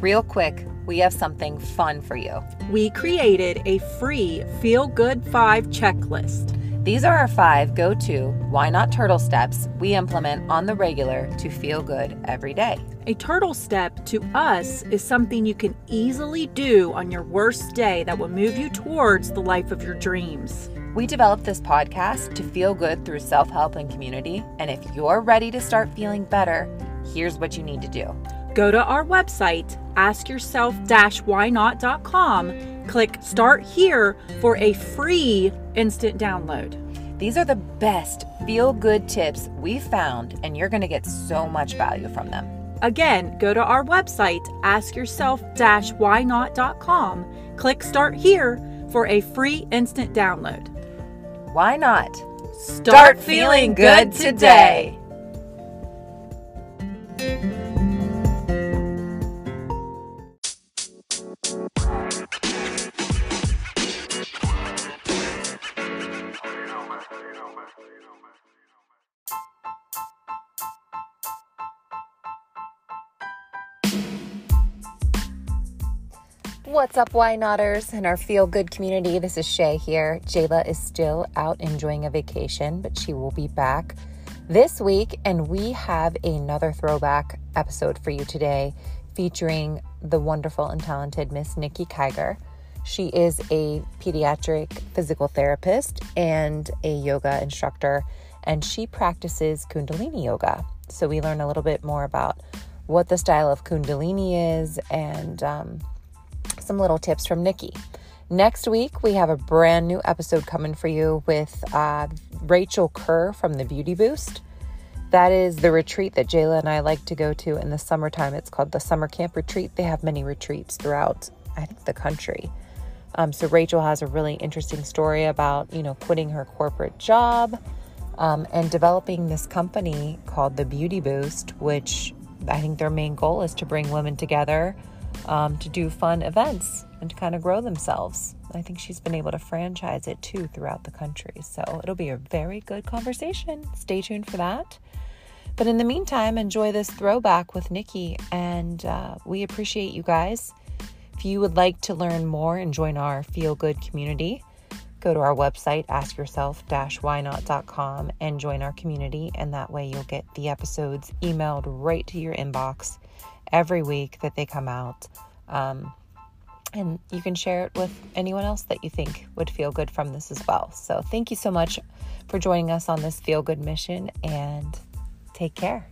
Real quick, we have something fun for you. We created a free Feel Good 5 checklist. These are our five go to why not turtle steps we implement on the regular to feel good every day. A turtle step to us is something you can easily do on your worst day that will move you towards the life of your dreams. We developed this podcast to feel good through self help and community. And if you're ready to start feeling better, here's what you need to do Go to our website, askyourself-whynot.com, click Start Here for a free instant download. These are the best feel good tips we found, and you're going to get so much value from them. Again, go to our website, askyourself-whynot.com, click Start Here for a free instant download. Why not? Start feeling good today. What's up, Why Notters and our feel good community? This is Shay here. Jayla is still out enjoying a vacation, but she will be back this week. And we have another throwback episode for you today featuring the wonderful and talented Miss Nikki Kiger. She is a pediatric physical therapist and a yoga instructor, and she practices Kundalini yoga. So we learn a little bit more about what the style of Kundalini is and um, some little tips from Nikki. Next week, we have a brand new episode coming for you with uh, Rachel Kerr from the Beauty Boost. That is the retreat that Jayla and I like to go to in the summertime. It's called the Summer Camp Retreat. They have many retreats throughout, I think, the country. Um, so Rachel has a really interesting story about, you know, quitting her corporate job um, and developing this company called the Beauty Boost, which I think their main goal is to bring women together um, to do fun events and to kind of grow themselves. I think she's been able to franchise it too throughout the country. So it'll be a very good conversation. Stay tuned for that. But in the meantime, enjoy this throwback with Nikki, and uh, we appreciate you guys. If you would like to learn more and join our feel good community, go to our website, askyourself-whynot.com, and join our community. And that way you'll get the episodes emailed right to your inbox every week that they come out. Um, and you can share it with anyone else that you think would feel good from this as well. So, thank you so much for joining us on this feel good mission and take care.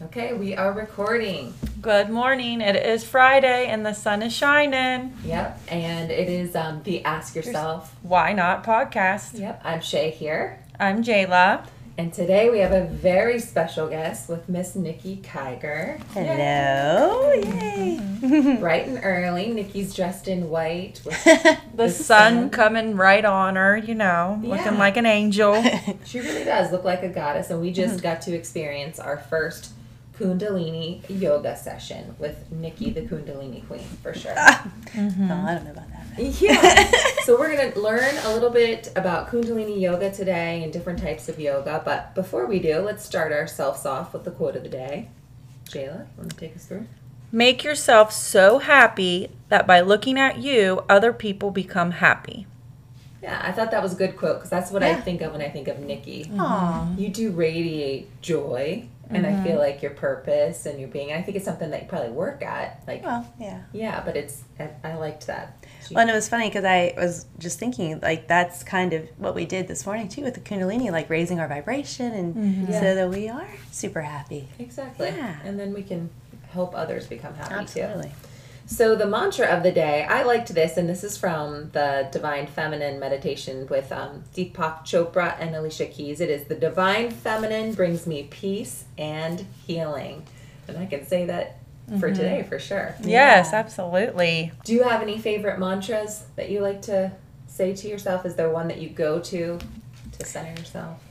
Okay, we are recording. Good morning. It is Friday and the sun is shining. Yep, and it is um, the Ask Yourself. Why Not podcast. Yep, I'm Shay here. I'm Jayla. And today we have a very special guest with Miss Nikki Kiger. Hello. Yay. Bright and early. Nikki's dressed in white. With The, The sun, sun. coming right on her, you know, Yeah. looking like an angel. she really does look like a goddess. And we just mm-hmm. got to experience our first Kundalini yoga session with Nikki, the Kundalini queen, for sure. Ah. Mm-hmm. Oh, I don't know about that. Yeah. so we're going to learn a little bit about Kundalini yoga today and different types of yoga. But before we do, let's start ourselves off with the quote of the day. Jayla, want to take us through? Make yourself so happy that by looking at you, other people become happy. Yeah, I thought that was a good quote because that's what I think of when I think of Nikki. Aw. You do radiate joy, and I feel mm-hmm. like your purpose and your being. I think it's something that you probably work at. Like, Well, yeah. yeah, but it's I, I liked that. She- Well, and it was funny because I was just thinking, like, that's kind of what we did this morning, too, with the Kundalini, like raising our vibration. And mm-hmm. Yeah. so that we are super happy. exactly, Yeah. and then we can help others become happy too. So the mantra of the day, I liked this, and this is from the Divine Feminine meditation with um, Deepak Chopra and Alicia Keys. It is the Divine Feminine brings me peace and healing, and I can say that for today for sure. Yes, absolutely. Do you have any favorite mantras that you like to say to yourself? Is there one that you go to to center yourself?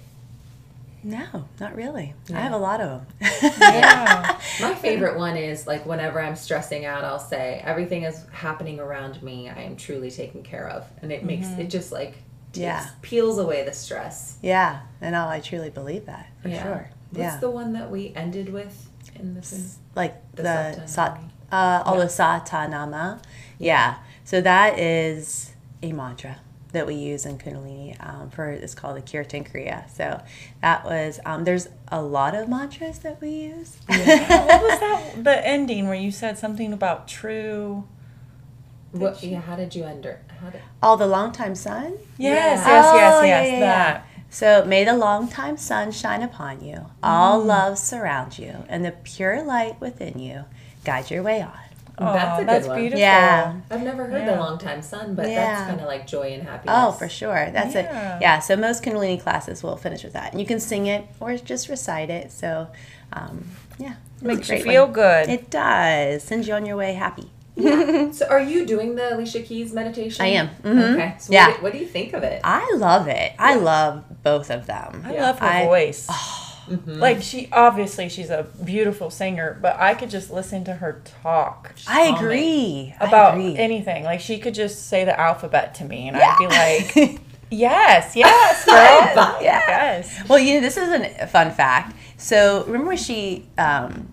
No, not really. Yeah. I have a lot of them. Yeah. My favorite one is like whenever I'm stressing out, I'll say everything is happening around me. I am truly taken care of, and it makes it just like takes, Yeah. peels away the stress. yeah. And oh, I truly believe that, for Yeah. sure. What's yeah. the one that we ended with in this? film? like The the, sat, Satanami. uh, all Yeah. the satanama. Yeah. So that is a mantra that we use in Kundalini um, for it's called the Kirtan Kriya. So that was um, there's a lot of mantras that we use. what was that? The ending where you said something about true. What? Yeah. How did you under? How did? all the long time sun. Yes, Yeah. yes, yes, Oh, yeah, yes. yeah, that. So may the long time sun shine upon you, all Mm. love surround you, and the pure light within you guide your way on. Oh, That's a good that's one. beautiful. Yeah. I've never heard Yeah. the long time sun, but Yeah. that's kind of like joy and happiness. Oh, for sure. That's Yeah. it. Yeah. So most Kundalini classes will finish with that, and you can sing it or just recite it. So, um, yeah, it's a Makes you feel one. good. It does. Sends you on your way happy. So, are you doing the Alicia Keys meditation? I am. Mhm. Okay. So Yeah. What, what do you think of it? I love it. I love both of them. I Yeah. love her I- voice. Mm-hmm. Like she obviously she's a beautiful singer, but I could just listen to her talk I agree. I about agree. anything. Like she could just say the alphabet to me, and Yeah. I'd be like, "Yes, yes, girl, Yeah. yes." Well, you know, this is a fun fact. So remember when she um,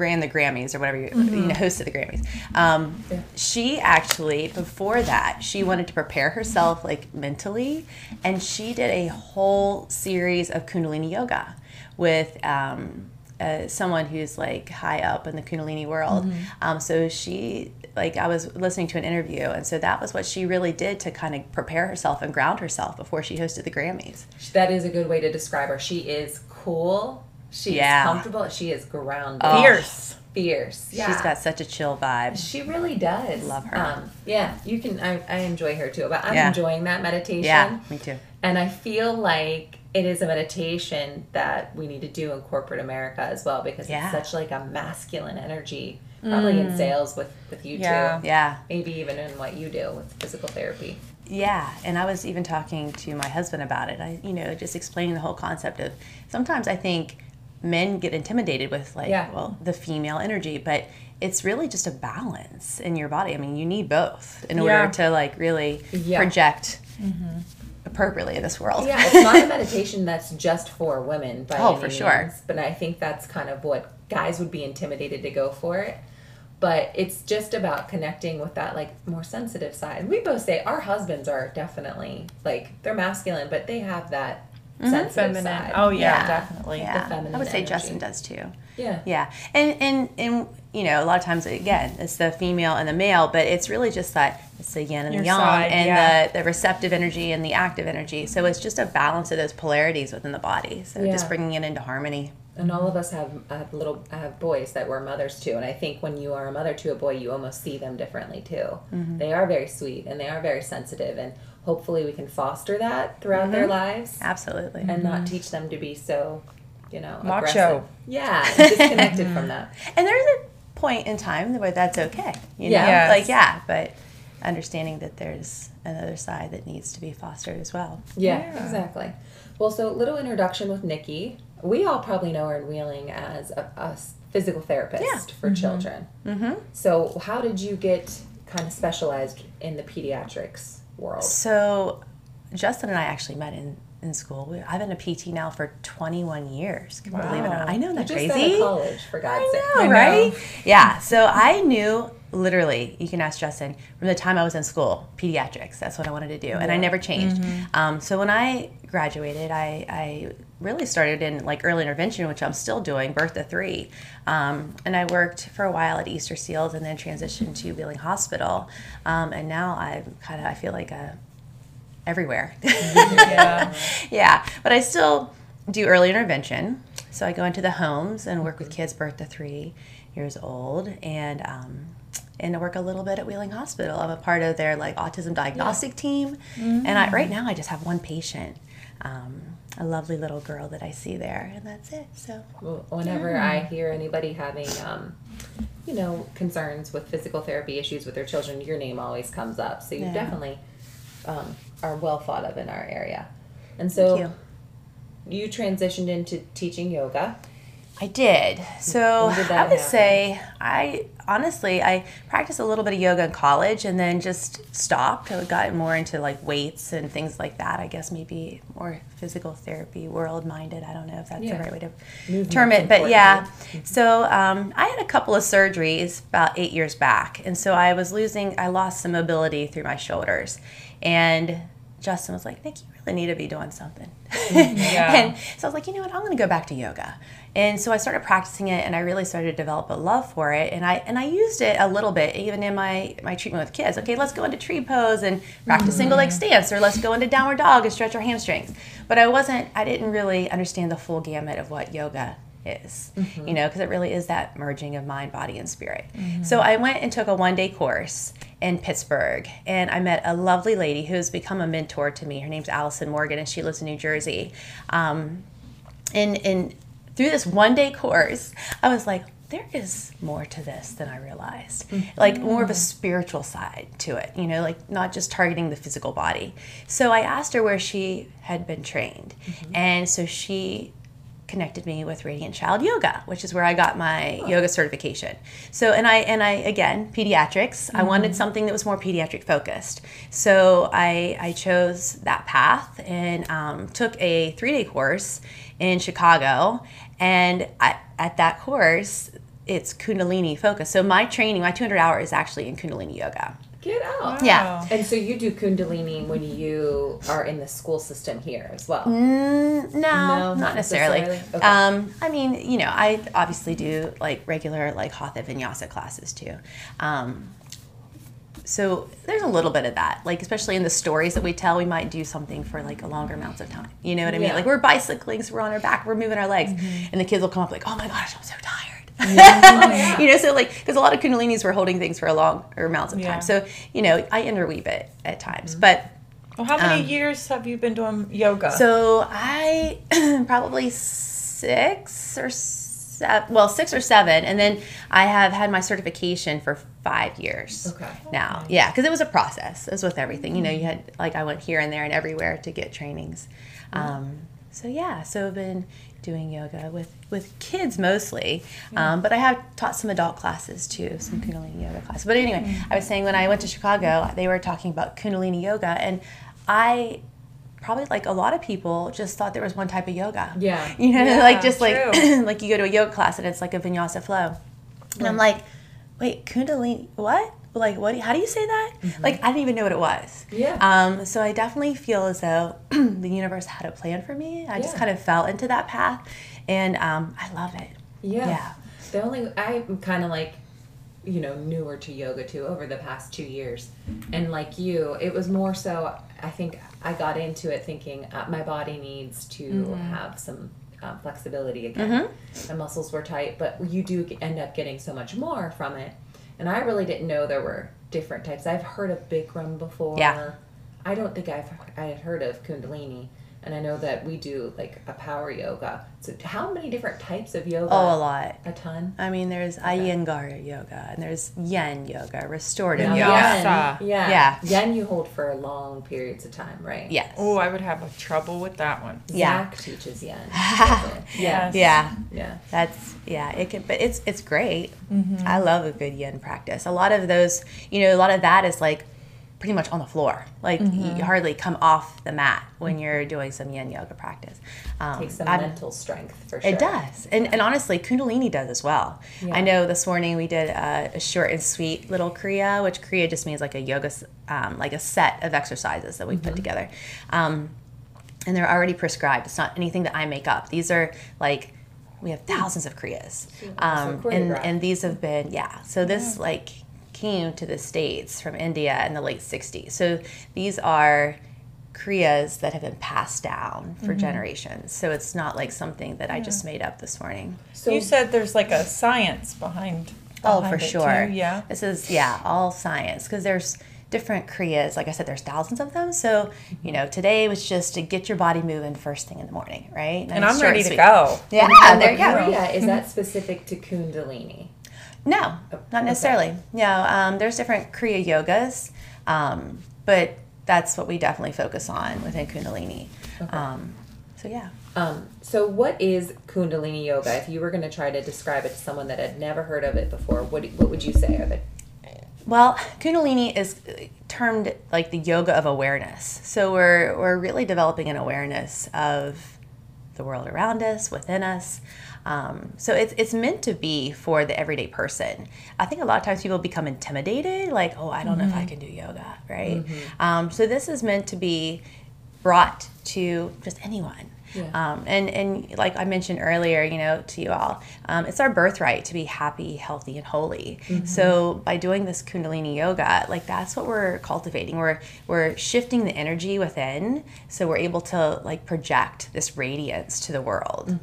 ran the Grammys or whatever you, you know hosted the Grammys? Um, Yeah. She actually before that she wanted to prepare herself like mentally, and she did a whole series of Kundalini yoga with. Um, uh, someone who's like high up in the Kundalini world. Um, so she, like, I was listening to an interview, and so that was what she really did to kind of prepare herself and ground herself before she hosted the Grammys. That is a good way to describe her. She is cool. She's Yeah. comfortable. She is grounded. Oh. Fierce. Fierce. Yeah. She's got such a chill vibe. She really does. Love her. Um, yeah, you can. I, I enjoy her too. But I'm Yeah. enjoying that meditation. Yeah, me too. And I feel like it is a meditation that we need to do in corporate America as well because Yeah. it's such like a masculine energy. Probably in sales with with you Yeah. too. Yeah, Maybe even in what you do with physical therapy. yeah. And I was even talking to my husband about it. I, you know, just explaining the whole concept of sometimes I think men get intimidated with like, Yeah. well, the female energy, but it's really just a balance in your body. I mean, you need both in order to like really Yeah. project mm-hmm. appropriately in this world. Yeah, it's not a meditation that's just for women by Oh, for sure. means, But I think that's kind of what guys would be intimidated to go for it. But it's just about connecting with that like more sensitive side. We both say our husbands are definitely like they're masculine, but they have that sensitive Feminine. side. Oh yeah, Yeah. definitely. Yeah, feminine I would say energy. Justin does too. Yeah. Yeah, and and and you know, a lot of times again, it's the female and the male, but it's really just that it's the yin and Your the yang, side, and yeah. the the receptive energy and the active energy. So it's just a balance of those polarities within the body. So Yeah. just bringing it into harmony. And all of us have, have little have boys that we're mothers to, and I think when you are a mother to a boy, you almost see them differently too. Mm-hmm. They are very sweet and they are very sensitive, and hopefully we can foster that throughout their Mm-hmm. lives Absolutely. and not teach them to be so, you know, Macho. aggressive. Yeah, disconnected from that. And there's a point in time where that's okay. You know, Yeah. Yes. like yeah, but understanding that there's another side that needs to be fostered as well. Yeah, Yeah. exactly. Well, so little introduction with Nikki. We all probably know her in Wheeling as a physical therapist Yeah. for children. Mm-hmm. So, how did you get kind of specialized in the pediatrics world? So, Justin and I actually met in, in school. We, I've been a PT now for 21 years. Can you believe it? or not? I know that just crazy. college, for God's I sake. know, I know. right? Yeah. So I knew literally. You can ask Justin from the time I was in school, pediatrics. That's what I wanted to do, and I never changed. Um, so when I graduated, I, I really started in like early intervention, which I'm still doing, birth to three. Um, and I worked for a while at Easter Seals, and then transitioned to Wheeling Hospital. Um, and now I'm kind of I feel like a everywhere. Yeah. yeah, but I still do early intervention. So I go into the homes and work with kids birth to three years old, and um, and I work a little bit at Wheeling Hospital. I'm a part of their like autism diagnostic team, and I, right now I just have one patient, um, a lovely little girl that I see there, and that's it. So Well, Whenever I hear anybody having, um, you know, concerns with physical therapy issues with their children, your name always comes up. So you Yeah. definitely um, are well thought of in our area. And so Thank you transitioned into teaching yoga. I did. So did I would happen? say I honestly I practiced a little bit of yoga in college and then just stopped. I got more into like weights and things like that. I guess maybe more physical therapy, world minded. I don't know if that's Yeah. the right way to Movement's term it, but yeah. So um, I had a couple of surgeries about eight years back, and so I was losing. I lost some mobility through my shoulders, and Justin was like, "Nick, you really need to be doing something." Yeah. and so I was like, you know what, I'm going to go back to yoga. And so I started practicing it, and I really started to develop a love for it. And I and I used it a little bit, even in my my treatment with kids. Okay, let's go into tree pose and practice single leg mm. stance, or let's go into downward dog and stretch our hamstrings. But I wasn't, I didn't really understand the full gamut of what yoga is, mm-hmm. you know, because it really is that merging of mind, body, and spirit. Mm-hmm. So I went and took a one day course in Pittsburgh, and I met a lovely lady who's become a mentor to me. Her name's Allison Morgan, and she lives in New Jersey. Um, and and through this one day course, I was like, there is more to this than I realized. Mm-hmm. Like more of a spiritual side to it, you know, like not just targeting the physical body. So I asked her where she had been trained. Mm-hmm. And so she connected me with Radiant Child Yoga, which is where I got my oh. yoga certification. So and I and I again pediatrics. I mm-hmm. wanted something that was more pediatric focused. So I I chose that path and um, took a three day course in Chicago. And I, at that course, it's Kundalini focus. So my training, my 200 hour is actually in Kundalini yoga. Get out. Yeah. And so you do Kundalini when you are in the school system here as well. Mm, no, No, not not necessarily. necessarily? Okay. Um, I mean, you know, I obviously do like regular like Hatha Vinyasa classes too. Um, so there's a little bit of that, like especially in the stories that we tell, we might do something for like a longer amounts of time. You know what I mean? Yeah. Like we're bicycling, so we're on our back, we're moving our legs, Mm-hmm. and the kids will come up like, "Oh my gosh, I'm so tired." Oh, you know, so like because a lot of Kundalinis were holding things for a long amounts of Yeah. time. So you know, I interweave it at times, Mm-hmm. but. Well, how many Um, years have you been doing yoga? So I probably six or seven, well, six or seven, and then I have had my certification for five years. Okay. Now, yeah, because it was a process, as with everything. You know, you had like I went here and there and everywhere to get trainings. Um, so yeah, so I've been doing yoga with with kids mostly, um, but I have taught some adult classes too, some Kundalini yoga classes. But anyway, I was saying when I went to Chicago, they were talking about Kundalini yoga, and I probably like a lot of people just thought there was one type of yoga. Yeah. You know, Yeah, like just like true. like you go to a yoga class and it's like a vinyasa flow. And I'm like, wait, Kundalini, what? Like, what? How do you say that? Like, I didn't even know what it was. Yeah. Um, so I definitely feel as though the universe had a plan for me. I just kind of fell into that path, and um, I love it. Yeah. Yeah. The only I'm kind of like, you know, newer to yoga too over the past two years, and like you, it was more so. I think I got into it thinking uh, my body needs to have some uh, flexibility again. My muscles were tight, but you do end up getting so much more from it. And I really didn't know there were different types. I've heard of Bikram before. Yeah. I don't think I've I had heard of Kundalini, and I know that we do like a power yoga. So how many different types of yoga? Oh, a lot. A ton. I mean, there's Iyengar yoga, and there's Yen yoga, restorative Now, yoga. Yes. Yen, yeah, Yeah. Yen you hold for long periods of time, right? Yes. oh, I would have a trouble with that one. Yeah. Zach teaches Yen. yeah, Yes. Yeah. yeah. That's yeah, it can, but it's it's great. Mm-hmm. I love a good yin practice. A lot of those, you know, a lot of that is like pretty much on the floor. Like Mm-hmm. you hardly come off the mat when you're doing some yin yoga practice. Um, Takes some I'm- mental strength for sure. It does, and and honestly, Kundalini does as well. Yeah. I know this morning we did a, a short and sweet little kriya, which kriya just means like a yoga, um, like a set of exercises that we Mm-hmm. put together, um, and they're already prescribed. It's not anything that I make up. These are like we have thousands of kriyas, um, and and these have been yeah. So this like came to the states from India in the late '60s. So these are kriyas that have been passed down for mm-hmm. generations. So it's not like something that I just made up this morning. So you said there's like a science behind. Oh, for it, sure. too, Yeah. This is yeah, all science because there's different kriyas. Like I said, there's thousands of them. So you know, today was just to get your body moving first thing in the morning, right? And I'm short ready to sweet. go. Yeah, there you go. Kriya, is that specific to Kundalini? No, not necessarily. No, um, there's different Kriya yogas, um, but that's what we definitely focus on within Kundalini. Um, so yeah. Um, so what is Kundalini yoga? If you were going to try to describe it to someone that had never heard of it before, what what would you say are the Well, Kundalini is termed like the yoga of awareness. So we're we're really developing an awareness of the world around us, within us. Um, so it's it's meant to be for the everyday person. I think a lot of times people become intimidated, like, oh, I don't know if I can do yoga, right? Um, so this is meant to be brought to just anyone. Yeah. Um, and and like I mentioned earlier, you know, to you all, um, it's our birthright to be happy, healthy, and holy. So by doing this Kundalini yoga, like that's what we're cultivating. We're we're shifting the energy within, so we're able to like project this radiance to the world.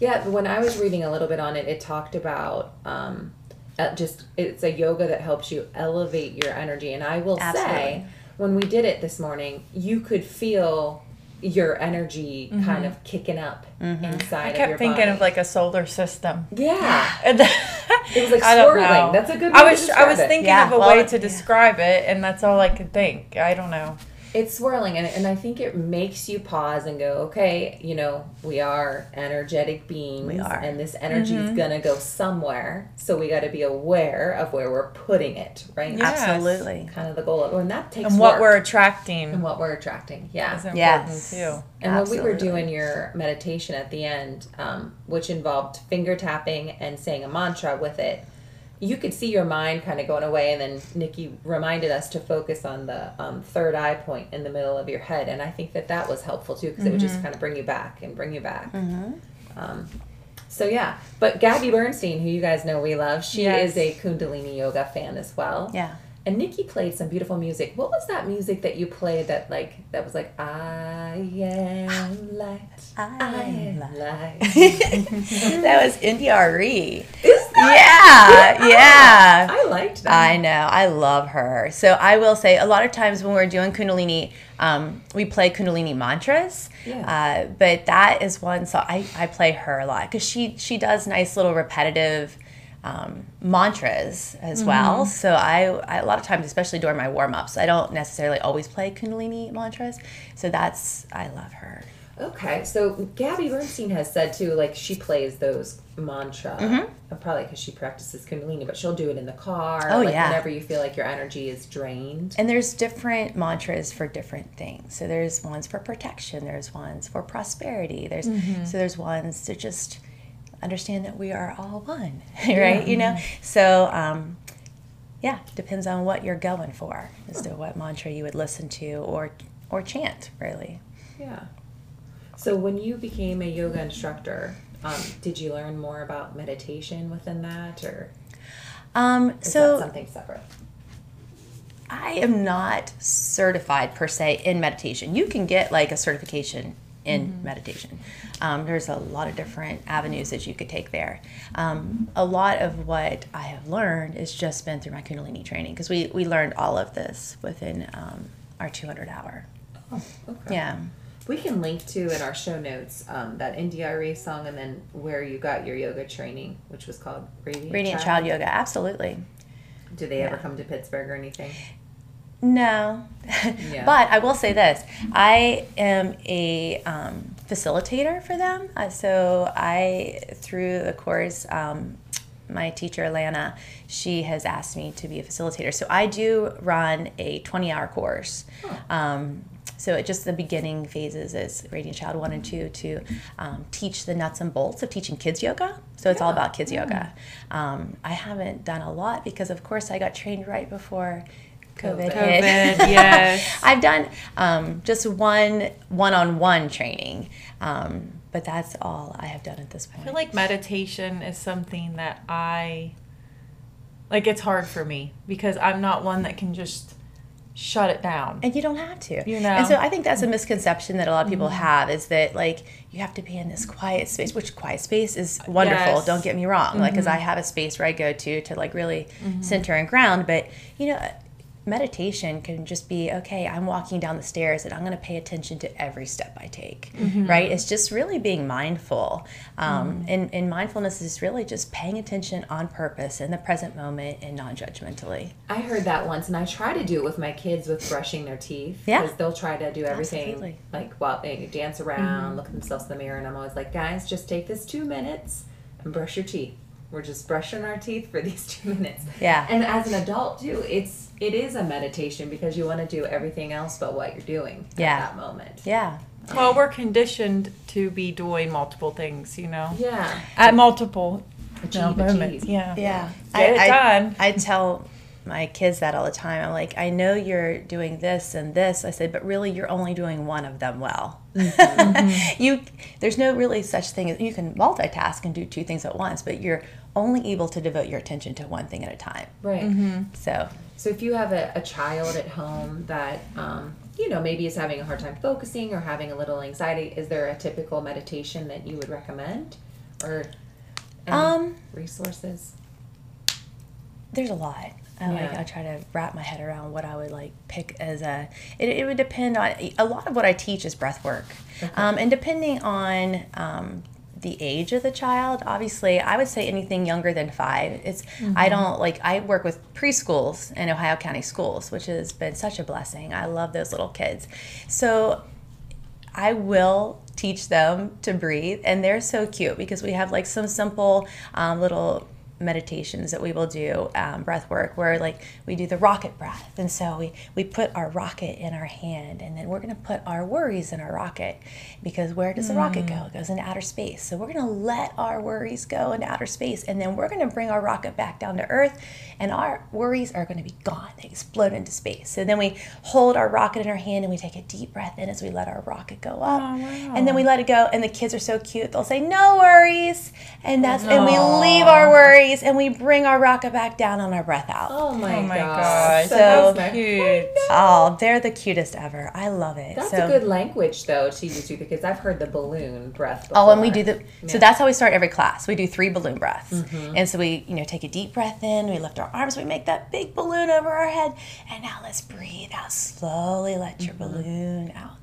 Yeah, when I was reading a little bit on it, it talked about um, uh, just it's a yoga that helps you elevate your energy. And I will say, when we did it this morning, you could feel your energy kind of kicking up Mm-hmm. inside I of kept your thinking body. of like a solar system. yeah, it was like I don't swirling. know. That's a good. Way I was to I was it. thinking Yeah, of a well, way to yeah. describe it, and that's all I could think. I don't know. It's swirling, and, and I think it makes you pause and go, okay, you know, we are energetic beings. We are. And this energy Mm-hmm. is going to go somewhere. So we got to be aware of where we're putting it, right? Yes. Absolutely. Kind of the goal. Of, and that takes And what work. we're attracting And what we're attracting. Yeah. is important Yes. too. And when we were doing your meditation at the end, um, which involved finger tapping and saying a mantra with it, you could see your mind kind of going away. And then Nikki reminded us to focus on the um, third eye point in the middle of your head. And I think that that was helpful too, because it would just kind of bring you back and bring you back. Um, so yeah, but Gabby Bernstein, who you guys know we love, she Yes. is a Kundalini yoga fan as well. Yeah. And Nikki played some beautiful music. What was that music that you played that like that was like I am light. I am light. that was India.Arie. Is Yeah, yeah. I liked that. I know. I love her. So I will say a lot of times when we're doing Kundalini, um, we play Kundalini mantras. Yeah. Uh, but that is one song I, I play her a lot because she she does nice little repetitive um, mantras as well. So I, I a lot of times, especially during my warm ups, I don't necessarily always play Kundalini mantras. So that's I love her. Okay, so Gabby Bernstein has said too, like she plays those mantra, Mm-hmm. uh, probably because she practices Kundalini, but she'll do it in the car. Oh, like yeah. Whenever you feel like your energy is drained. And there's different mantras for different things. So there's ones for protection, there's ones for prosperity. There's so there's ones to just understand that we are all one, right? You know. So um, yeah, depends on what you're going for as to what mantra you would listen to or or chant, really. Yeah. So when you became a yoga instructor, um, did you learn more about meditation within that, or Um, is so that something separate? I am not certified per se in meditation. You can get like a certification in meditation. Um, there's a lot of different avenues that you could take there. Um, a lot of what I have learned has just been through my Kundalini training because we, we learned all of this within um, our 200 hour. Oh, Okay. Yeah. We can link to in our show notes um, that India.Arie song and then where you got your yoga training, which was called Radiant, Radiant Child Yoga, absolutely. Do they ever come to Pittsburgh or anything? No. Yeah. but I will say this I am a um, facilitator for them. Uh, so I, through the course, um, my teacher, Lana, she has asked me to be a facilitator. So I do run a 20 hour course. Um, so it just the beginning phases is Radiant Child 1 and 2 to um, teach the nuts and bolts of teaching kids yoga. So it's all about kids yoga. Um, I haven't done a lot because, of course, I got trained right before COVID, COVID. hit. Yes. I've done um, just one one-on-one training, um, but that's all I have done at this point. I feel like meditation is something that I like. It's hard for me because I'm not one that can just shut it down. and you don't have to. You know. And so I think that's a misconception that a lot of people mm-hmm. have is that like you have to be in this quiet space, which quiet space is uh, wonderful. Yes. Don't get me wrong. Like, because I mm-hmm. have a space where I go to to like really mm-hmm. center and ground, but you know. Meditation can just be okay i'm walking down the stairs and i'm going to pay attention to every step i take mm-hmm. right it's just really being mindful um, mm. and, and mindfulness is really just paying attention on purpose in the present moment and non-judgmentally I heard that once, and I try to do it with my kids with brushing their teeth. Yeah. Because they'll try to do everything Absolutely. like while they dance around, mm-hmm. look at themselves in the mirror, and I'm always like, guys, just take this two minutes and brush your teeth. We're just brushing our teeth for these two minutes. Yeah. And as an adult too, it's it is a meditation because you want to do everything else but what you're doing Yeah. at that moment. yeah Well, we're conditioned to be doing multiple things, you know, Yeah. at multiple you know, Achieve, moments. achieve. Yeah. yeah Get it I, done. I tell my kids that all the time i'm like i know you're doing this and this i said but really you're only doing one of them well mm-hmm. you there's no really such thing as you can multitask and do two things at once but you're only able to devote your attention to one thing at a time Right. so So if you have a, a child at home that um, you know maybe is having a hard time focusing or having a little anxiety, is there a typical meditation that you would recommend, or any Um, resources? there's a lot I like Yeah. I try to wrap my head around what I would like pick as a. It, it would depend on a lot of what I teach is breath work, um, and depending on um, the age of the child, obviously I would say anything younger than five. It's I don't like I work with preschools in Ohio County schools, which has been such a blessing. I love those little kids, so I will teach them to breathe, and they're so cute because we have like some simple um, little meditations that we will do um, breath work where like we do the rocket breath. And so we we put our rocket in our hand and then we're going to put our worries in our rocket because where does the rocket go? It goes into outer space. So we're going to let our worries go into outer space and then we're going to bring our rocket back down to earth and our worries are going to be gone. They explode into space. So then we hold our rocket in our hand and we take a deep breath in as we let our rocket go up and then we let it go and the kids are so cute. They'll say no worries. And that's and we leave our worries and we bring our rocket back down on our breath out Oh my, Oh my gosh. gosh. So that's cute. oh they're the cutest ever i love it That's so a good language though to use with because. I've heard the balloon breath. Before. Oh, and we do the so that's how we start every class. We do three balloon breaths, Mm-hmm. and so we you know take a deep breath in, we lift our arms, we make that big balloon over our head, and now let's breathe out slowly. Let your Mm-hmm. balloon out,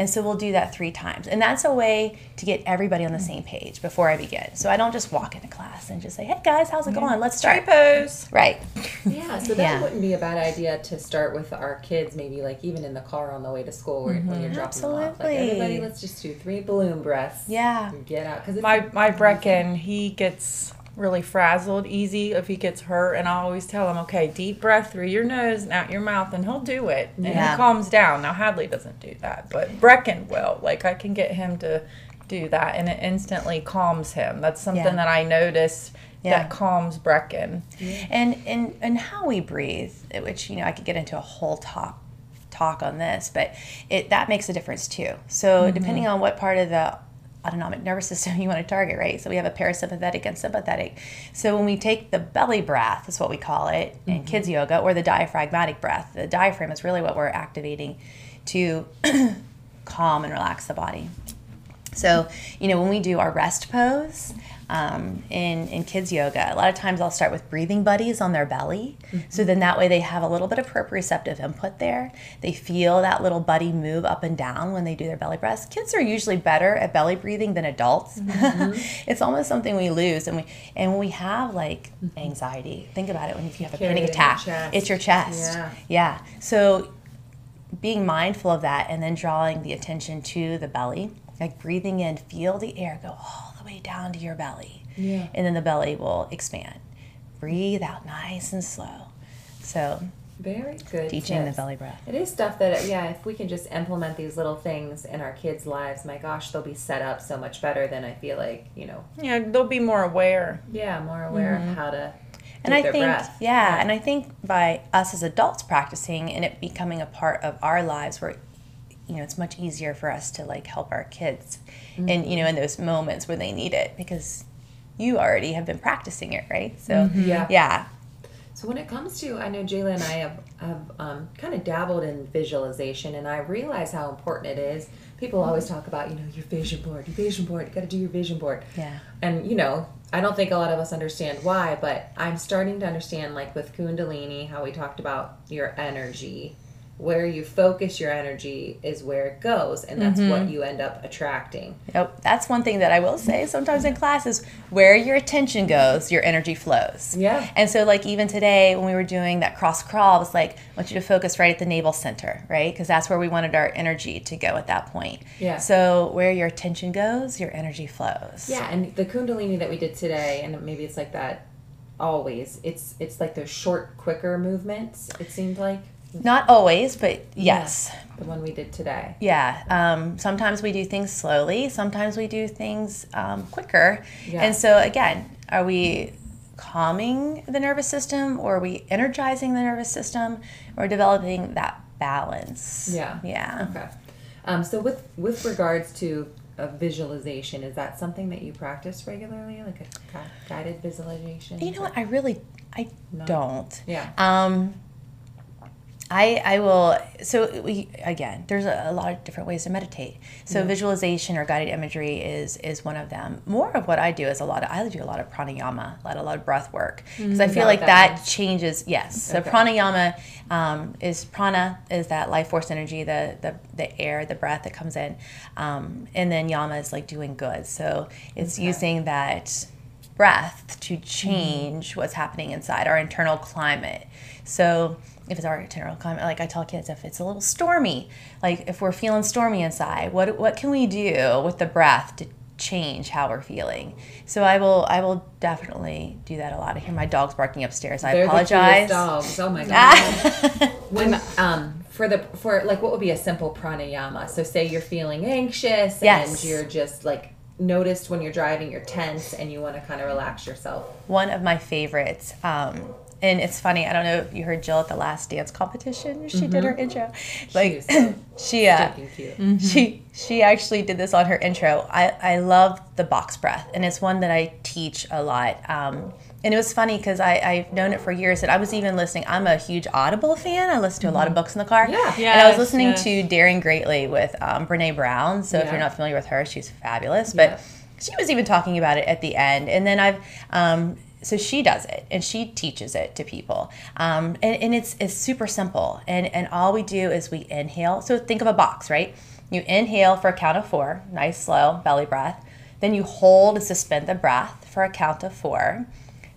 and so we'll do that three times, and that's a way to get everybody on the same page before I begin. So I don't just walk into class and just say, "Hey guys, how's it going? Let's start." pose. Right. Yeah, so that Yeah. wouldn't be a bad idea to start with our kids, maybe like even in the car on the way to school where, when mm-hmm. you're dropping them off. Like Absolutely. everybody, let's just do three balloon breaths. Yeah. and Get out because My my Brecken, he gets really frazzled easy if he gets hurt, and I always tell him, okay, deep breath through your nose and out your mouth, and he'll do it, and Yeah. he calms down. Now Hadley doesn't do that, but Brecken will. Like I can get him to do that, and it instantly calms him. That's something Yeah. that I noticed Yeah. that calms Brecken. and and and how we breathe which you know i could get into a whole talk talk on this but it that makes a difference too so mm-hmm. depending on what part of the autonomic nervous system you want to target right? So we have a parasympathetic and sympathetic. So when we take the belly breath is what we call it in mm-hmm. kids yoga or the diaphragmatic breath the diaphragm is really what we're activating to calm and relax the body. So, you know, when we do our rest pose um, in, in kids yoga, a lot of times I'll start with breathing buddies on their belly. Mm-hmm. So then that way they have a little bit of proprioceptive input there. They feel that little buddy move up and down when they do their belly breaths. Kids are usually better at belly breathing than adults. Mm-hmm. it's almost something we lose. And we and when we have like mm-hmm. anxiety, think about it when if you have a Carry panic in your attack, it's your chest. Yeah. Yeah. So being mindful of that and then drawing the attention to the belly, like breathing in, feel the air go way down to your belly. Yeah. And then the belly will expand. Breathe out nice and slow. So, very good. teaching the belly breath. It is stuff that yeah, if we can just implement these little things in our kids' lives, my gosh, they'll be set up so much better than I feel like you know. Yeah, they'll be more aware. Yeah, more aware of mm-hmm. how to. And I think, breath. yeah, and I think by us as adults practicing and it becoming a part of our lives where, you know, it's much easier for us to like help our kids and, you know, in those moments where they need it because you already have been practicing it, right? So, Yeah. yeah. So when it comes to, I know Jayla and I have, have um, kind of dabbled in visualization, and I realize how important it is. People always talk about, you know, your vision board, your vision board. You got to do your vision board. Yeah. And you know, I don't think a lot of us understand why, but I'm starting to understand, like with Kundalini, how we talked about your energy. Where you focus your energy is where it goes, and that's what Mm-hmm. you end up attracting. Yep, that's one thing that I will say sometimes in class is where your attention goes, your energy flows. Yeah. And so, like, even today when we were doing that cross crawl, I was like, I want you to focus right at the navel center, right? Because that's where we wanted our energy to go at that point. Yeah. So, where your attention goes, your energy flows. Yeah, and the Kundalini that we did today, and maybe it's like that always. It's it's like those short, quicker movements. It seemed like Not always, but yes. the one we did today. Yeah. Um, sometimes we do things slowly. Sometimes we do things um, quicker. Yeah. And so again, are we calming the nervous system, or are we energizing the nervous system, or developing that balance? Yeah. Yeah. Okay. Um, so with with regards to a visualization, is that something that you practice regularly, like a guided visualization? You know what? I really, I don't. Yeah. Um, I, I will so we again there's a, a lot of different ways to meditate. So visualization or guided imagery is is one of them. More of what i do is a lot of i do a lot of pranayama a lot, a lot of breath work. Because i feel like that, that changes yes. So Okay. pranayama um, is prana is that life force energy the the, the air the breath that comes in. Um, and then yama is like doing good. So it's Okay. using that breath to change what's happening inside our internal climate. So if it's our internal climate, like I tell kids, if it's a little stormy, like if we're feeling stormy inside, what what can we do with the breath to change how we're feeling? So I will I will definitely do that a lot. I hear my dogs barking upstairs. I They're the apologize. cutest dogs. Oh my god. when um for the for like what would be a simple pranayama? So say you're feeling anxious Yes. and you're just like noticed when you're driving you're tense and you want to kind of relax yourself. one of my favorites. Um, and it's funny. I don't know if you heard Jill at the last dance competition. She did her intro. Like was so she, uh, Stinking cute. she she actually did this on her intro. I I love the box breath, and it's one that I teach a lot. Um, and it was funny because I I've known it for years, and I was even listening. I'm a huge Audible fan. I listen to a lot of books in the car. Yeah. and I was listening yes. to Daring Greatly with um, Brene Brown. So if you're not familiar with her, she's fabulous. But Yeah. she was even talking about it at the end and then i've um, so she does it and she teaches it to people. Um, and, and it's it's super simple. And and all we do is we inhale. So think of a box right? You inhale for a count of four nice slow belly breath. Then you hold and suspend the breath for a count of four.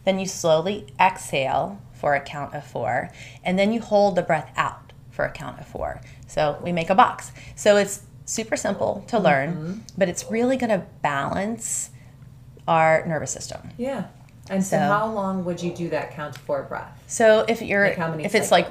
Then you slowly exhale for a count of four. And then you hold the breath out for a count of four. So we make a box. So it's super simple to learn but it's really going to balance our nervous system. Yeah. And so, So- how long would you do that count to four breath? so if you're Like how many if it's like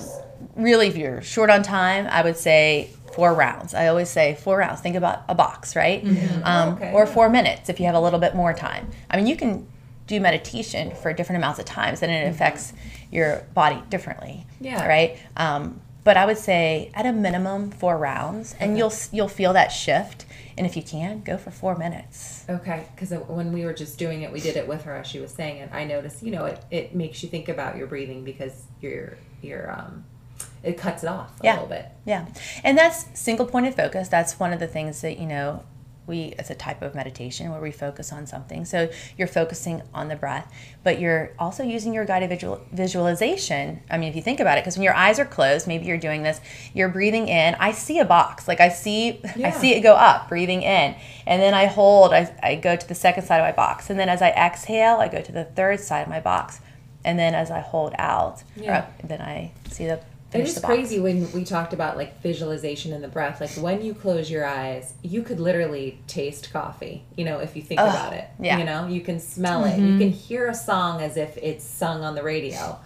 really if you're short on time i would say four rounds. I always say four rounds. Think about a box right? Um, Okay, or four minutes if you have a little bit more time. I mean you can do meditation for different amounts of times and it affects your body differently Yeah. right? Um, but i would say at a minimum four rounds and you'll you'll feel that shift and if you can go for four minutes Okay, because when we were just doing it, we did it with her as she was saying it. I noticed, you know, it, it makes you think about your breathing because you're you're um, it cuts it off a Yeah. little bit. Yeah. And that's single pointed focus. That's one of the things that, you know, we, it's a type of meditation where we focus on something. So you're focusing on the breath, but you're also using your guided visual, visualization. I mean, if you think about it, because when your eyes are closed, maybe you're doing this, you're breathing in. I see a box, like I see, I see it go up, breathing in. And then I hold, I, I go to the second side of my box. And then as I exhale, I go to the third side of my box. And then as I hold out, Yeah. or- then I see the, It is crazy when we talked about like visualization and the breath. Like when you close your eyes, you could literally taste coffee. You know, if you think about it. yeah. You know, you can smell it. You can hear a song as if it's sung on the radio.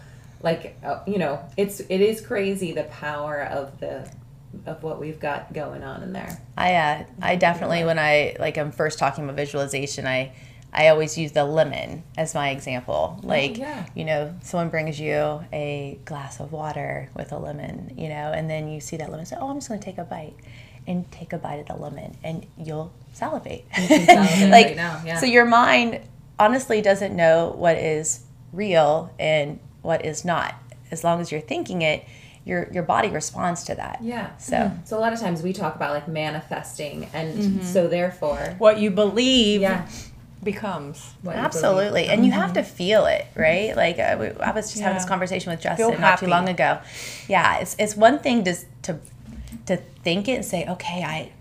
Like uh, you know, it's it is crazy the power of the of what we've got going on in there. I uh, I definitely when I like I'm first talking about visualization, I I always use the lemon as my example. Oh, like yeah. you know, someone brings you a glass of water with a lemon, you know, and then you see that lemon, say, "Oh, I'm just going to take a bite." And take a bite of the lemon, and you'll salivate. salivate right now, yeah. So your mind honestly doesn't know what is real and what is not. As long as you're thinking it, your your body responds to that. Yeah. So mm-hmm. So a lot of times we talk about like manifesting, and mm-hmm. so therefore, What you believe yeah, becomes. what you. Absolutely, and you have to feel it, right? Like uh, we, I was just having this conversation with Feel Justin not too long ago. Yeah, it's it's one thing to to to think it and say, okay, I. am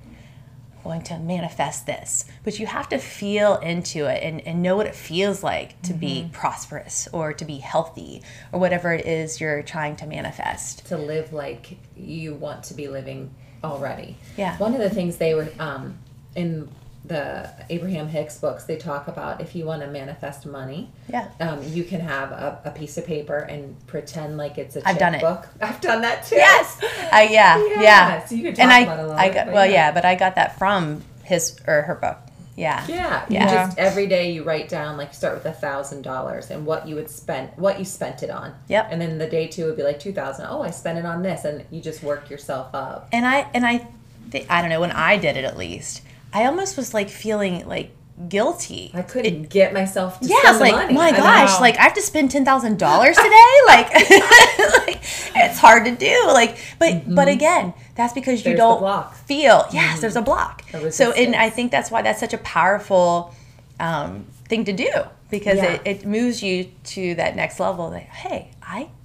Going to manifest this, but you have to feel into it and, and know what it feels like to be prosperous or to be healthy or whatever it is you're trying to manifest. to live like you want to be living already. Yeah. One of the things they were um, in the Abraham Hicks books, they talk about if you want to manifest money, Yeah. um, you can have a, a piece of paper and pretend like it's a I've done it. checkbook. I've done that too. Yes. Uh, yeah. Yeah, Yeah. so you and talk I, about it a little I bit, got well, yeah. yeah, but I got that from his or her book. Yeah. Yeah, you Yeah. just every day you write down like start with a thousand dollars and what you would spend, what you spent it on. Yep. And then the day two would be like two thousand. Oh, I spent it on this, and you just work yourself up. And I and I, th- I don't know when I did it at least. I almost was like feeling like guilty. I couldn't get myself to Yeah, spend it's the like money. my gosh, know. like I have to spend ten thousand dollars today. like, like, it's hard to do. Like, but but again, that's because you Mm-hmm. There's the don't block. Mm-hmm. feel. Yes, there's a block. So, and I think that's why that's such a powerful um, thing to do because Yeah. it, it moves you to that next level. That hey, I I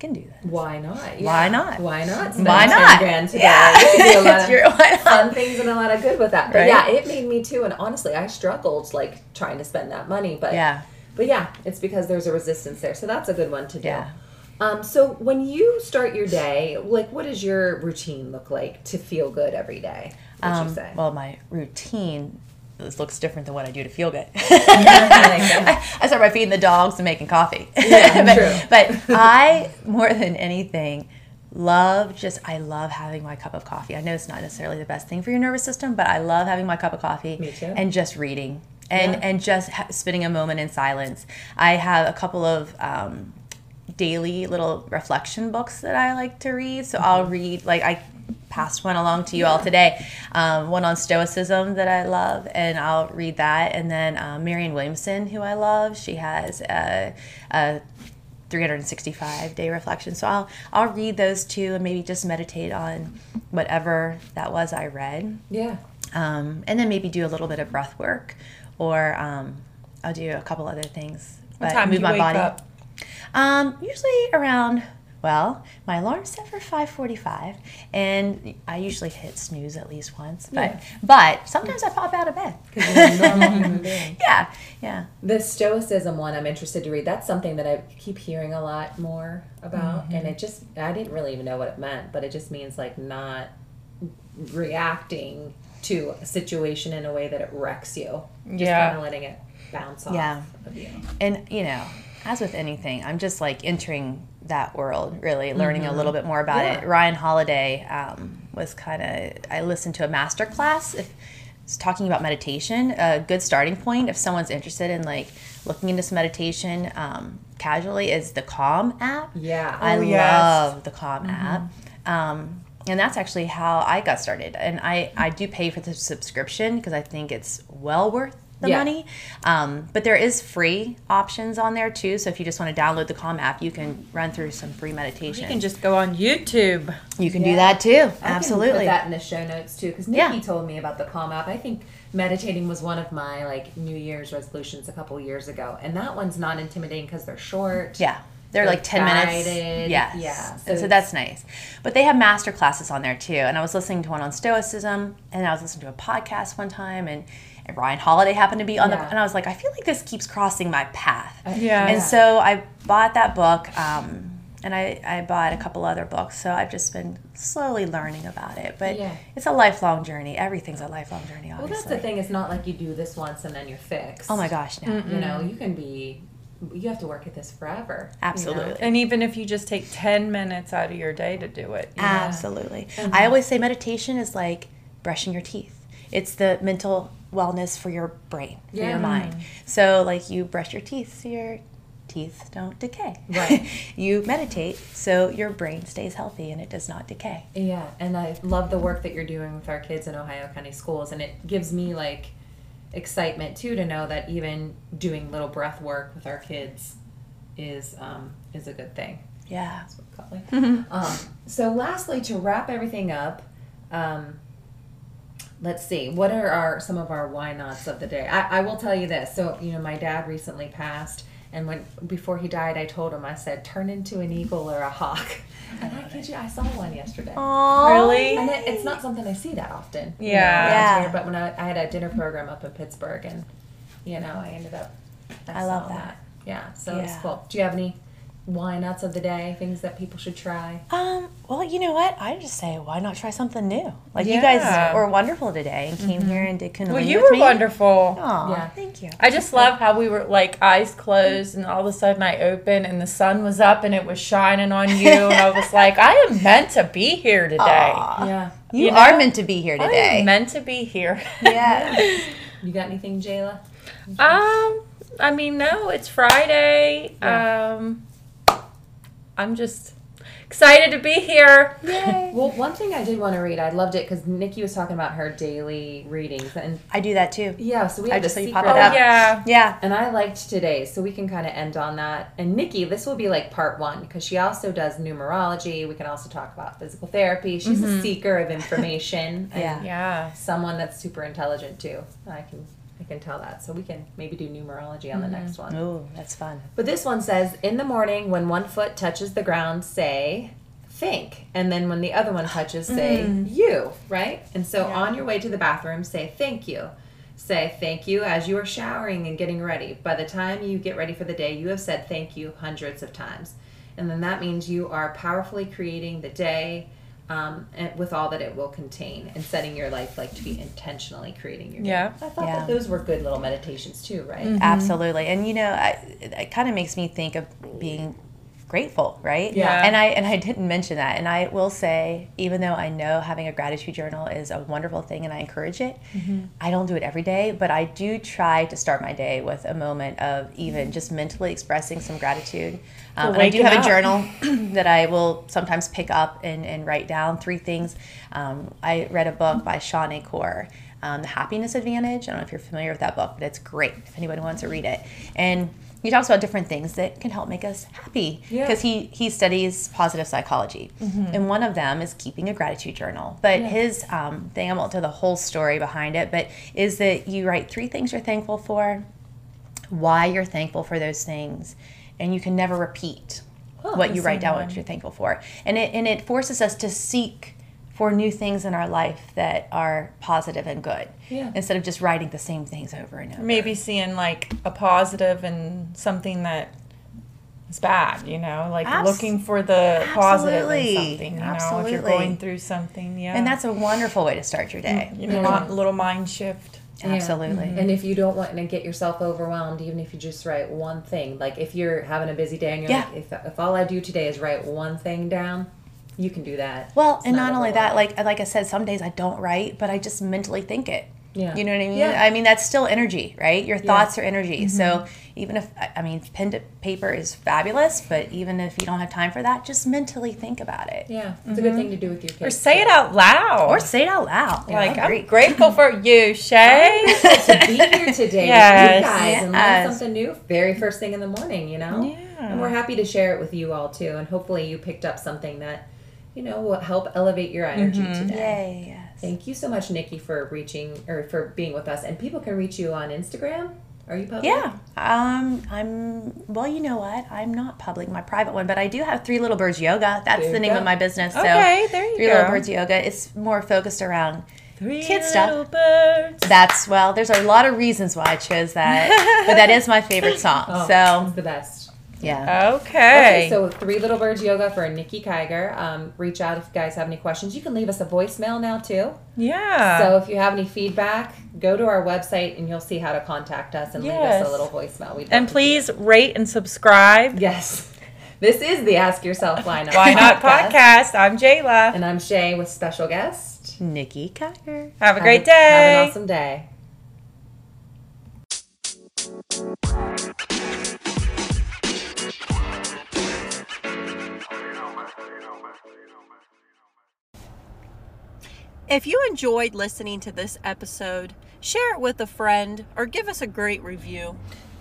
can do that. Why not? Why not? Why not? Why 10 not? grand today. Yeah. You can do a lot of your- why not? fun things and a lot of good with that. But Right? yeah, it made me too. And honestly, I struggled like trying to spend that money. But Yeah. but yeah, it's because there's a resistance there. So that's a good one to do. Yeah. Um, so when you start your day, like what does your routine look like to feel good every day? Um, say? well, my routine is, looks different than what I do to feel good. I start by feeding the dogs and making coffee. Yeah, but, true. but I, more than anything, love just, I love having my cup of coffee. I know it's not necessarily the best thing for your nervous system, but I love having my cup of coffee Me too. and just reading and, Yeah. and just ha- spending a moment in silence. I have a couple of, um, daily little reflection books that I like to read. So I'll read like I passed one along to you all today, um, one on Stoicism that I love, and I'll read that. And then um, Marianne Williamson, who I love, she has a, a 365 day reflection. So I'll I'll read those two and maybe just meditate on whatever that was I read yeah. um, and then maybe do a little bit of breath work, or um, I'll do a couple other things. What time do you wake up? Um, usually around. Well, my alarm's set for five forty-five, and I usually hit snooze at least once. But Yeah. but sometimes I pop out of bed. Because you're a normal human being. Yeah, yeah, The Stoicism one, I'm interested to read. That's something that I keep hearing a lot more about, Mm-hmm. and it just I didn't really even know what it meant, but it just means like not reacting to a situation in a way that it wrecks you. Just Yeah. kind of letting it bounce off Yeah. of you. and you know, as with anything, I'm just like entering that world, really learning a little bit more about Yeah. it. Ryan Holiday um, was kind of. I listened to a master class. If talking about meditation, a good starting point if someone's interested in like looking into some meditation um, casually is the Calm app. Yeah. I Oh, yes. love the Calm app. Um, and that's actually how I got started. And I, I do pay for the subscription because I think it's well worth the Yeah. money. Um, but there is free options on there too. So if you just want to download the Calm app, you can run through some free meditation. You can just go on YouTube. You can do that too. I can Absolutely. put that in the show notes too, because Yeah. Nikki told me about the Calm app. I think meditating was one of my like New Year's resolutions a couple years ago, and that one's not intimidating because they're short. Yeah. They're They're like 10 minutes. guided. Yes. Yeah, So, so so that's nice. But they have master classes on there too. And I was listening to one on Stoicism and I was listening to a podcast one time and, and Ryan Holiday happened to be on the, and I was like, I feel like this keeps crossing my path. Yeah. And so I bought that book, um, and I, I bought a couple other books. So I've just been slowly learning about it. But Yeah. it's a lifelong journey. Everything's a lifelong journey, Well, obviously. that's the thing. It's not like you do this once and then you're fixed. Oh my gosh, no. You know, you can be. You have to work at this forever. you know? Absolutely. And even if you just take 10 minutes out of your day to do it. you know? Absolutely. I always say meditation is like brushing your teeth. It's the mental wellness for your brain, for Yeah. your mind. So like you brush your teeth so your teeth don't decay. Right. you meditate so your brain stays healthy and it does not decay. Yeah, and I love the work that you're doing with our kids in Ohio County schools, and it gives me like excitement too to know that even doing little breath work with our kids is um, is a good thing. Yeah. That's what we call it. um, so, lastly, to wrap everything up, um, let's see. What are our some of our why nots of the day? I, I will tell you this. So you know, my dad recently passed, and when before he died, I told him I said, "Turn into an eagle or a hawk." And I kid you, I saw one yesterday. Aww, Really? And it, it's not something I see that often. you know, Yeah. Yeah. here, but when I, I had a dinner program up in Pittsburgh, and you know, I ended up. I love saw that. Yeah. So it's cool. Do you have any why nots of the day? Things that people should try? Um, well, you know what? I just say, why not try something new? Like you guys were wonderful today and came here and did Kundalini Well, you with were me. wonderful. Aw, Yeah. thank you. I just love how we were like eyes closed and all of a sudden I opened and the sun was up and it was shining on you and I was like, I am meant to be here today. Aw. Yeah. You, You are know, meant to be here I today. am meant to be here. yes. You got anything, Jayla? um, I mean, no, it's Friday. Yeah. Um, I'm just excited to be here. Well, one thing I did want to read, I loved it because Nikki was talking about her daily readings, and I do that too. yeah, so we I have just you secret. pop Oh it up. Oh, yeah. Yeah. And I liked today, so we can kind of end on that. And Nikki, this will be like part one because she also does numerology. We can also talk about physical therapy. She's a mm-hmm. seeker of information. and Yeah. Yeah. someone that's super intelligent too. I can I can tell that. So we can maybe do numerology on the mm-hmm. next one. Ooh, that's fun. But this one says, in the morning when one foot touches the ground, say think. And then when the other one touches, say mm. you, right? And so on your way to the bathroom, say thank you. Say thank you as you are showering and getting ready. By the time you get ready for the day, you have said thank you hundreds of times. And then that means you are powerfully creating the day um, and with all that it will contain and setting your life like to be intentionally creating your day. Yeah. I thought Yeah. that those were good little meditations too, right? Absolutely. And you know, I, it, it kind of makes me think of being grateful, right? Yeah. And I and I didn't mention that. And I will say, even though I know having a gratitude journal is a wonderful thing and I encourage it, I don't do it every day, but I do try to start my day with a moment of even just mentally expressing some gratitude. Um, and I do have a journal that I will sometimes pick up and, and write down three things. Um, I read a book by Shawn Achor, um, The Happiness Advantage. I don't know if you're familiar with that book, but it's great if anybody wants to read it. And he talks about different things that can help make us happy Yeah. because he, he studies positive psychology. And one of them is keeping a gratitude journal. But his um, thing, I won't tell the whole story behind it, but is that you write three things you're thankful for, why you're thankful for those things, and you can never repeat what you write down what you're thankful for. And it and it forces us to seek for new things in our life that are positive and good. Yeah. Instead of just writing the same things over and over. Maybe seeing like a positive and something that is bad, you know, like Abs- looking for the positive in Absolutely. something, you know, if you're going through something, yeah. And that's a wonderful way to start your mm, day. you know, a little mind shift. Absolutely. Mm-hmm. And if you don't want to get yourself overwhelmed, even if you just write one thing, like if you're having a busy day and you're Yeah. like, if, if all I do today is write one thing down, you can do that. Well, It's and not only that, like like I said, some days I don't write, but I just mentally think it. Yeah. You know what I mean? Yeah. I mean that's still energy, right? Your thoughts are energy. So mm-hmm. even if I- I mean pen to paper is fabulous, but even if you don't have time for that, just mentally think about it. yeah, it's a good mm-hmm. thing to do with your kids. Or say it out loud. Or say it out loud. like, I I'm agree. grateful for you, Shay. to be here today Yes. with you guys and learn something new very first thing in the morning, you know? Yeah. And we're happy to share it with you all too. And hopefully you picked up something that, you know, will help elevate your energy mm-hmm. today. Yay, yes. Thank you so much, Nikki, for reaching or for being with us. And people can reach you on Instagram. Are you public? Yeah. Um, I'm well. You know what? I'm not public, my private one, but I do have Three Little Birds Yoga. That's There the name go. of my business. Okay, so there you Three go. Little Birds Yoga. It's more focused around Three Kid stuff. birds. That's well. There's a lot of reasons why I chose that, but that is my favorite song. Oh, so it's the best. Yeah. Okay. Okay, so Three Little Birds Yoga for Nikki Kiger. Um, reach out if you guys have any questions. You can leave us a voicemail now too. yeah. So if you have any feedback, go to our website and you'll see how to contact us and leave us a little voicemail. We'd and please rate and subscribe. Yes. This is the Ask Yourself Why Not Why not podcast? I'm Jayla. And I'm Shay with special guest. Nikki Kiger. Have a great a- day. Have an awesome day. If you enjoyed listening to this episode, share it with a friend or give us a great review.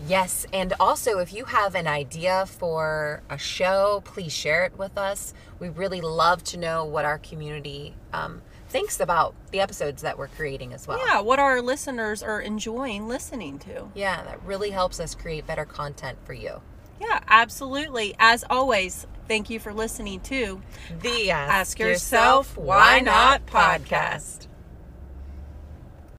Yes, and also if you have an idea for a show, please share it with us. We really love to know what our community um, thinks about the episodes that we're creating as well. Yeah, what our listeners are enjoying listening to. Yeah, that really helps us create better content for you. Yeah, absolutely. As always, thank you for listening to The Ask Yourself Why Not podcast.